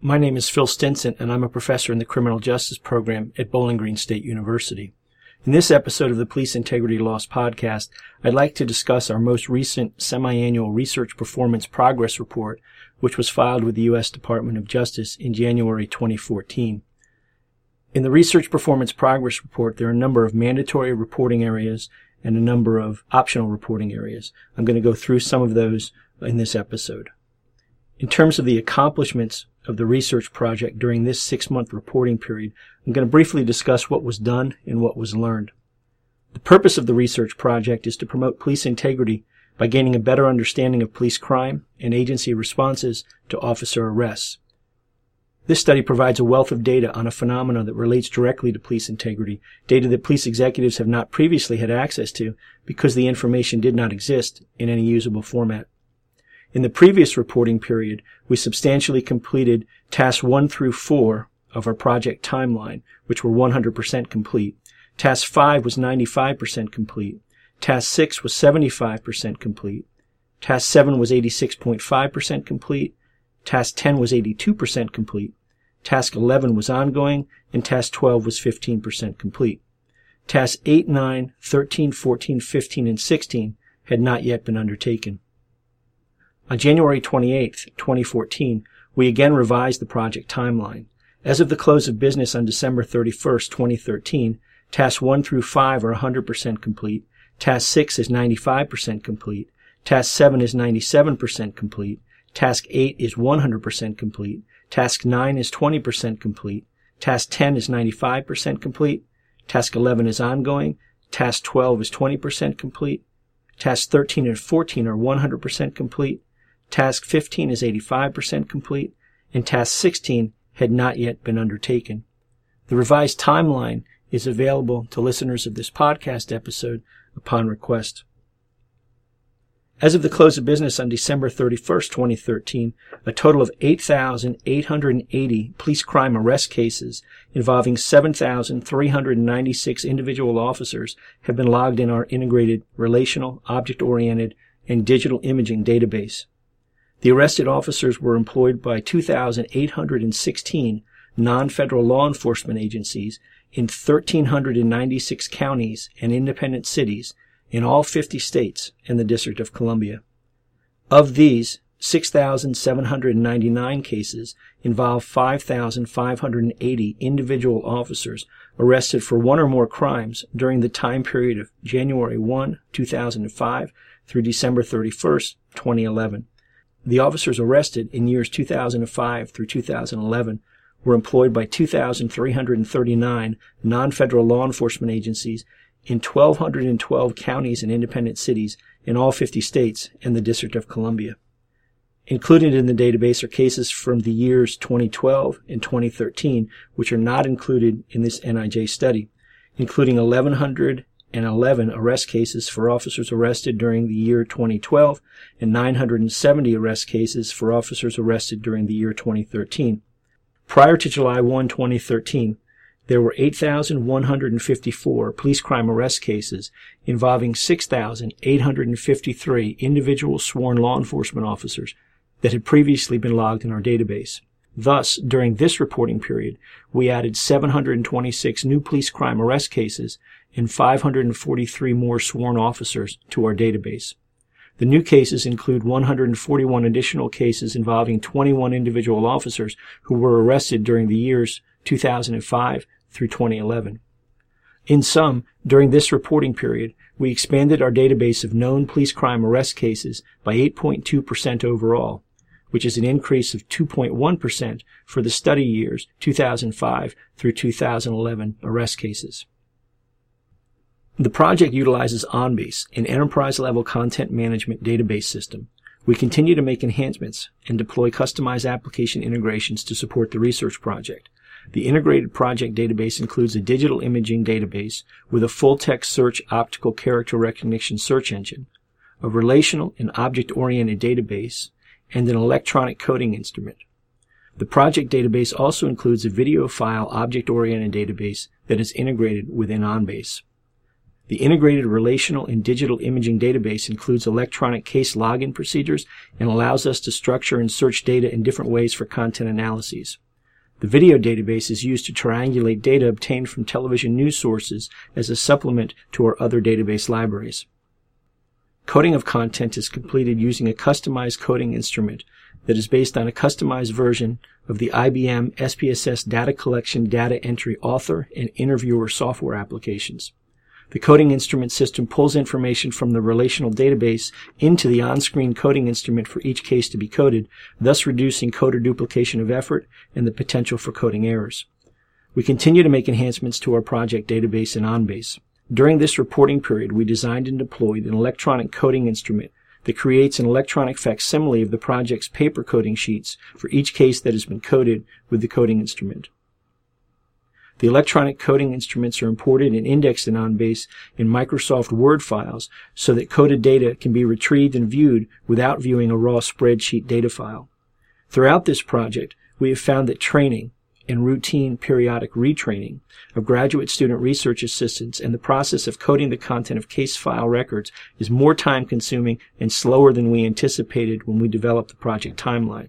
My name is Phil Stinson, and I'm a professor in the Criminal Justice Program at Bowling Green State University. In this episode of the Police Integrity Lost podcast, I'd like to discuss our most recent semi-annual Research Performance Progress Report, which was filed with the U.S. Department of Justice in January 2014. In the Research Performance Progress Report, there are a number of mandatory reporting areas and a number of optional reporting areas. I'm going to go through some of those in this episode. In terms of the accomplishments of the research project during this six month reporting period, I'm going to briefly discuss what was done and what was learned. The purpose of the research project is to promote police integrity by gaining a better understanding of police crime and agency responses to officer arrests. This study provides a wealth of data on a phenomenon that relates directly to police integrity, data that police executives have not previously had access to because the information did not exist in any usable format. In the previous reporting period, we substantially completed tasks 1 through 4 of our project timeline, which were 100% complete. Task 5 was 95% complete. Task 6 was 75% complete. Task 7 was 86.5% complete. Task 10 was 82% complete. Task 11 was ongoing, and Task 12 was 15% complete. Tasks 8, 9, 13, 14, 15, and 16 had not yet been undertaken. On January 28, 2014, we again revised the project timeline. As of the close of business on December 31, 2013, tasks 1 through 5 are 100% complete, task 6 is 95% complete, task 7 is 97% complete, task 8 is 100% complete, task 9 is 20% complete, task 10 is 95% complete, task 11 is ongoing, task 12 is 20% complete, task 13 and 14 are 100% complete, Task 15 is 85% complete, and Task 16 had not yet been undertaken. The revised timeline is available to listeners of this podcast episode upon request. As of the close of business on December 31st, 2013, a total of 8,880 police crime arrest cases involving 7,396 individual officers have been logged in our integrated relational, object-oriented, and digital imaging database. The arrested officers were employed by 2,816 non-federal law enforcement agencies in 1,396 counties and independent cities in all 50 states and the District of Columbia. Of these, 6,799 cases involve 5,580 individual officers arrested for one or more crimes during the time period of January 1, 2005 through December 31, 2011. The officers arrested in years 2005 through 2011 were employed by 2,339 non-federal law enforcement agencies in 1,212 counties and independent cities in all 50 states and the District of Columbia. Included in the database are cases from the years 2012 and 2013, which are not included in this NIJ study, including 1,100 and 11 arrest cases for officers arrested during the year 2012 and 970 arrest cases for officers arrested during the year 2013. Prior to July 1, 2013, there were 8,154 police crime arrest cases involving 6,853 individual sworn law enforcement officers that had previously been logged in our database. Thus, during this reporting period, we added 726 new police crime arrest cases and 543 more sworn officers to our database. The new cases include 141 additional cases involving 21 individual officers who were arrested during the years 2005 through 2011. In sum, during this reporting period, we expanded our database of known police crime arrest cases by 8.2% overall, which is an increase of 2.1% for the study years 2005 through 2011 arrest cases. The project utilizes OnBase, an enterprise-level content management database system. We continue to make enhancements and deploy customized application integrations to support the research project. The integrated project database includes a digital imaging database with a full-text search optical character recognition search engine, a relational and object-oriented database, and an electronic coding instrument. The project database also includes a video file object-oriented database that is integrated within OnBase. The integrated relational and digital imaging database includes electronic case login procedures and allows us to structure and search data in different ways for content analyses. The video database is used to triangulate data obtained from television news sources as a supplement to our other database libraries. Coding of content is completed using a customized coding instrument that is based on a customized version of the IBM SPSS data collection data entry author and interviewer software applications. The coding instrument system pulls information from the relational database into the on-screen coding instrument for each case to be coded, thus reducing coder duplication of effort and the potential for coding errors. We continue to make enhancements to our project database and OnBase. During this reporting period, we designed and deployed an electronic coding instrument that creates an electronic facsimile of the project's paper coding sheets for each case that has been coded with the coding instrument. The electronic coding instruments are imported and indexed in OnBase in Microsoft Word files so that coded data can be retrieved and viewed without viewing a raw spreadsheet data file. Throughout this project, we have found that training and routine periodic retraining of graduate student research assistants and the process of coding the content of case file records is more time consuming and slower than we anticipated when we developed the project timeline.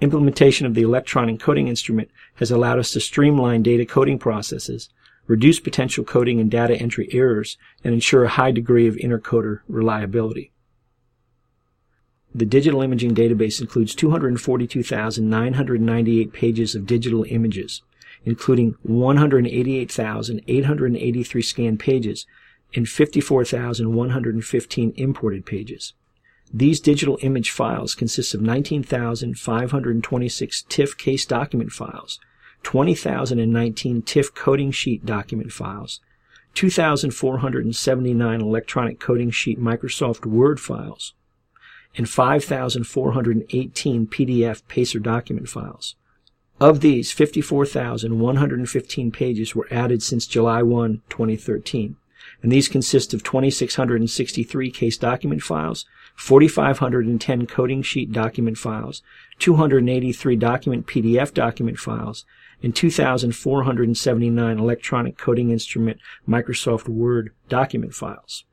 Implementation of the electronic coding instrument has allowed us to streamline data coding processes, reduce potential coding and data entry errors, and ensure a high degree of intercoder reliability. The digital imaging database includes 242,998 pages of digital images, including 188,883 scanned pages and 54,115 imported pages. These digital image files consist of 19,526 TIFF case document files, 20,019 TIFF coding sheet document files, 2,479 electronic coding sheet Microsoft Word files, and 5,418 PDF PACER document files. Of these, 54,115 pages were added since July 1, 2013, and these consist of 2,663 case document files, 4,510 coding sheet document files, 283 document PDF document files, and 2,479 electronic coding instrument Microsoft Word document files.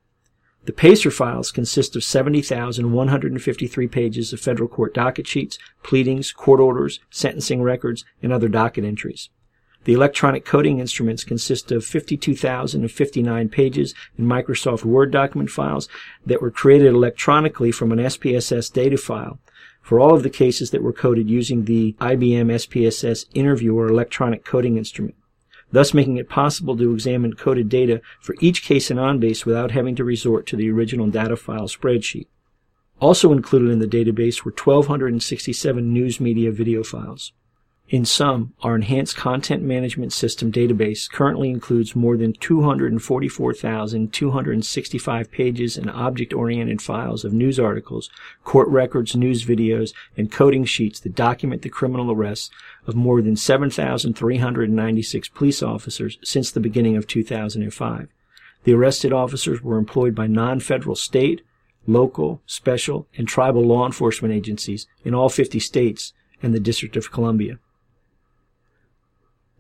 The PACER files consist of 70,153 pages of federal court docket sheets, pleadings, court orders, sentencing records, and other docket entries. The electronic coding instruments consist of 52,059 pages in Microsoft Word document files that were created electronically from an SPSS data file for all of the cases that were coded using the IBM SPSS interviewer electronic coding instrument, thus making it possible to examine coded data for each case in OnBase without having to resort to the original data file spreadsheet. Also included in the database were 1,267 news media video files. In sum, our enhanced content management system database currently includes more than 244,265 pages and object-oriented files of news articles, court records, news videos, and coding sheets that document the criminal arrests of more than 7,396 police officers since the beginning of 2005. The arrested officers were employed by non-federal state, local, special, and tribal law enforcement agencies in all 50 states and the District of Columbia.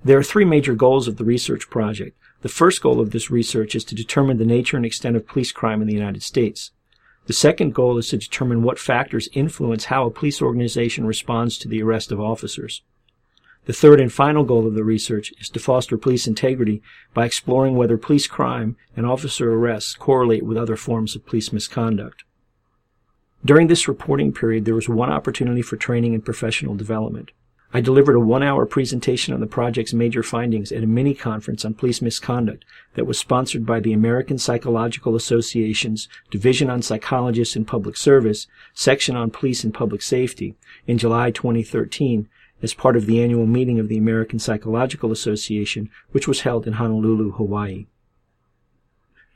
There are three major goals of the research project. The first goal of this research is to determine the nature and extent of police crime in the United States. The second goal is to determine what factors influence how a police organization responds to the arrest of officers. The third and final goal of the research is to foster police integrity by exploring whether police crime and officer arrests correlate with other forms of police misconduct. During this reporting period, there was one opportunity for training and professional development. I delivered a one hour presentation on the project's major findings at a mini conference on police misconduct that was sponsored by the American Psychological Association's Division on Psychologists in Public Service, section on Police and Public Safety in July 2013 as part of the annual meeting of the American Psychological Association, which was held in Honolulu, Hawaii.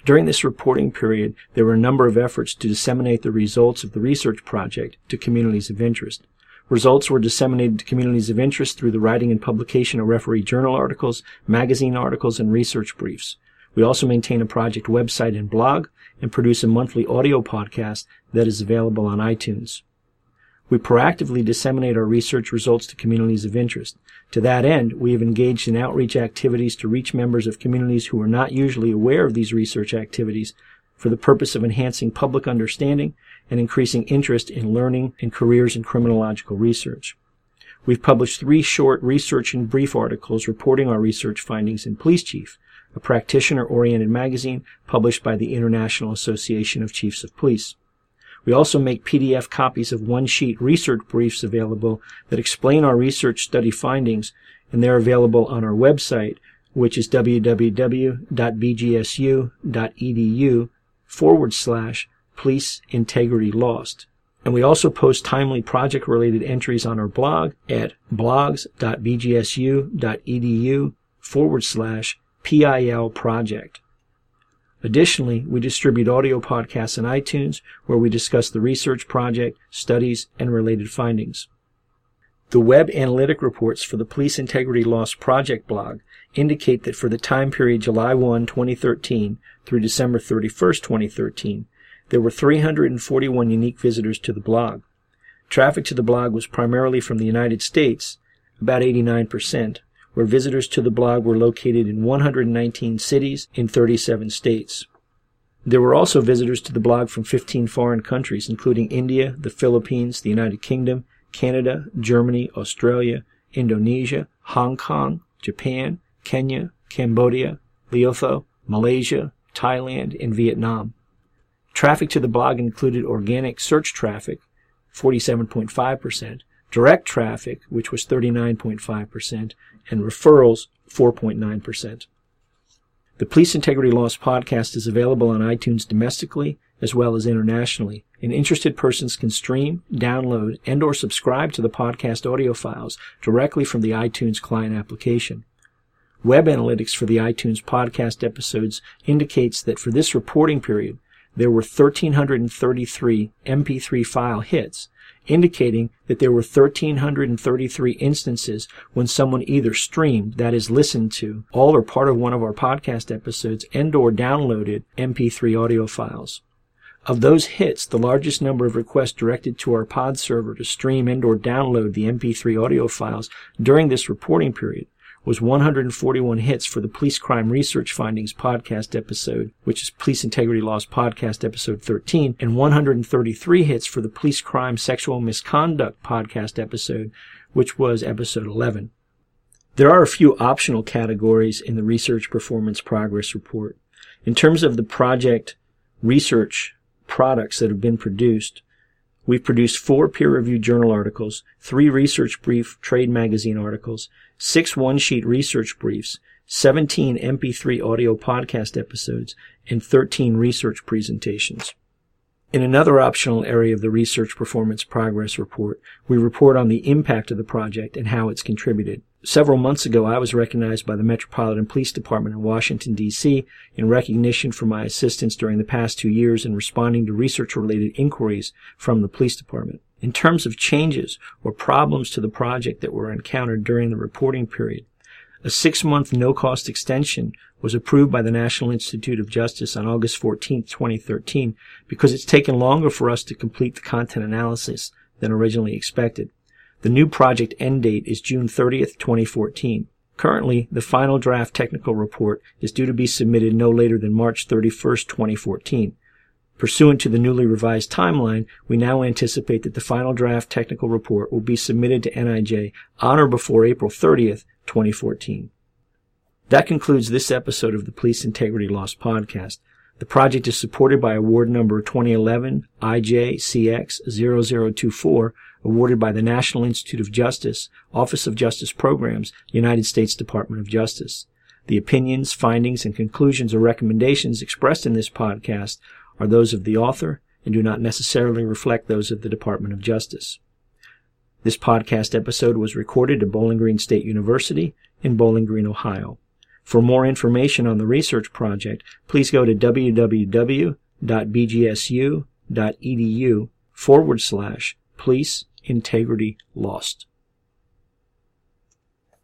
During this reporting period, there were a number of efforts to disseminate the results of the research project to communities of interest. Results were disseminated to communities of interest through the writing and publication of referee journal articles, magazine articles, and research briefs. We also maintain a project website and blog and produce a monthly audio podcast that is available on iTunes. We proactively disseminate our research results to communities of interest. To that end, we have engaged in outreach activities to reach members of communities who are not usually aware of these research activities for the purpose of enhancing public understanding and increasing interest in learning and careers in criminological research. We've published three short research and brief articles reporting our research findings in Police Chief, a practitioner-oriented magazine published by the International Association of Chiefs of Police. We also make PDF copies of one-sheet research briefs available that explain our research study findings, and they're available on our website, which is www.bgsu.edu forward slash police integrity lost. And we also post timely project related entries on our blog at blogs.bgsu.edu forward slash PIL project. Additionally, we distribute audio podcasts on iTunes where we discuss the research project, studies, and related findings. The web analytic reports for the Police Integrity Lost Project blog indicate that for the time period July 1, 2013 through December 31, 2013, there were 341 unique visitors to the blog. Traffic to the blog was primarily from the United States, about 89%, where visitors to the blog were located in 119 cities in 37 states. There were also visitors to the blog from 15 foreign countries, including India, the Philippines, the United Kingdom, Canada, Germany, Australia, Indonesia, Hong Kong, Japan, Kenya, Cambodia, Lesotho, Malaysia, Thailand, and Vietnam. Traffic to the blog included organic search traffic, 47.5%, direct traffic, which was 39.5%, and referrals, 4.9%. The Police Integrity Lost podcast is available on iTunes domestically as well as internationally, and interested persons can stream, download, and or subscribe to the podcast audio files directly from the iTunes client application. Web analytics for the iTunes podcast episodes indicates that for this reporting period, there were 1,333 MP3 file hits, indicating that there were 1,333 instances when someone either streamed, that is listened to, all or part of one of our podcast episodes and or downloaded MP3 audio files. Of those hits, the largest number of requests directed to our pod server to stream and or download the MP3 audio files during this reporting period was 141 hits for the Police Crime Research Findings podcast episode, which is Police Integrity Lost podcast episode 13, and 133 hits for the Police Crime Sexual Misconduct podcast episode, which was episode 11. There are a few optional categories in the Research Performance Progress Report. In terms of the project research products that have been produced, We've produced four peer-reviewed journal articles, three research brief trade magazine articles, six one-sheet research briefs, 17 MP3 audio podcast episodes, and 13 research presentations. In another optional area of the Research Performance Progress Report, we report on the impact of the project and how it's contributed. Several months ago, I was recognized by the Metropolitan Police Department in Washington, D.C. in recognition for my assistance during the past two years in responding to research-related inquiries from the police department. In terms of changes or problems to the project that were encountered during the reporting period, a six-month no-cost extension was approved by the National Institute of Justice on August 14, 2013, because it's taken longer for us to complete the content analysis than originally expected. The new project end date is June 30th, 2014. Currently, the final draft technical report is due to be submitted no later than March 31st, 2014. Pursuant to the newly revised timeline, we now anticipate that the final draft technical report will be submitted to NIJ on or before April 30th, 2014. That concludes this episode of the Police Integrity Lost podcast. The project is supported by award number 2011 IJCX0024 awarded by the National Institute of Justice, Office of Justice Programs, United States Department of Justice. The opinions, findings, and conclusions or recommendations expressed in this podcast are those of the author and do not necessarily reflect those of the Department of Justice. This podcast episode was recorded at Bowling Green State University in Bowling Green, Ohio. For more information on the research project, please go to www.bgsu.edu forward slash police integrity lost.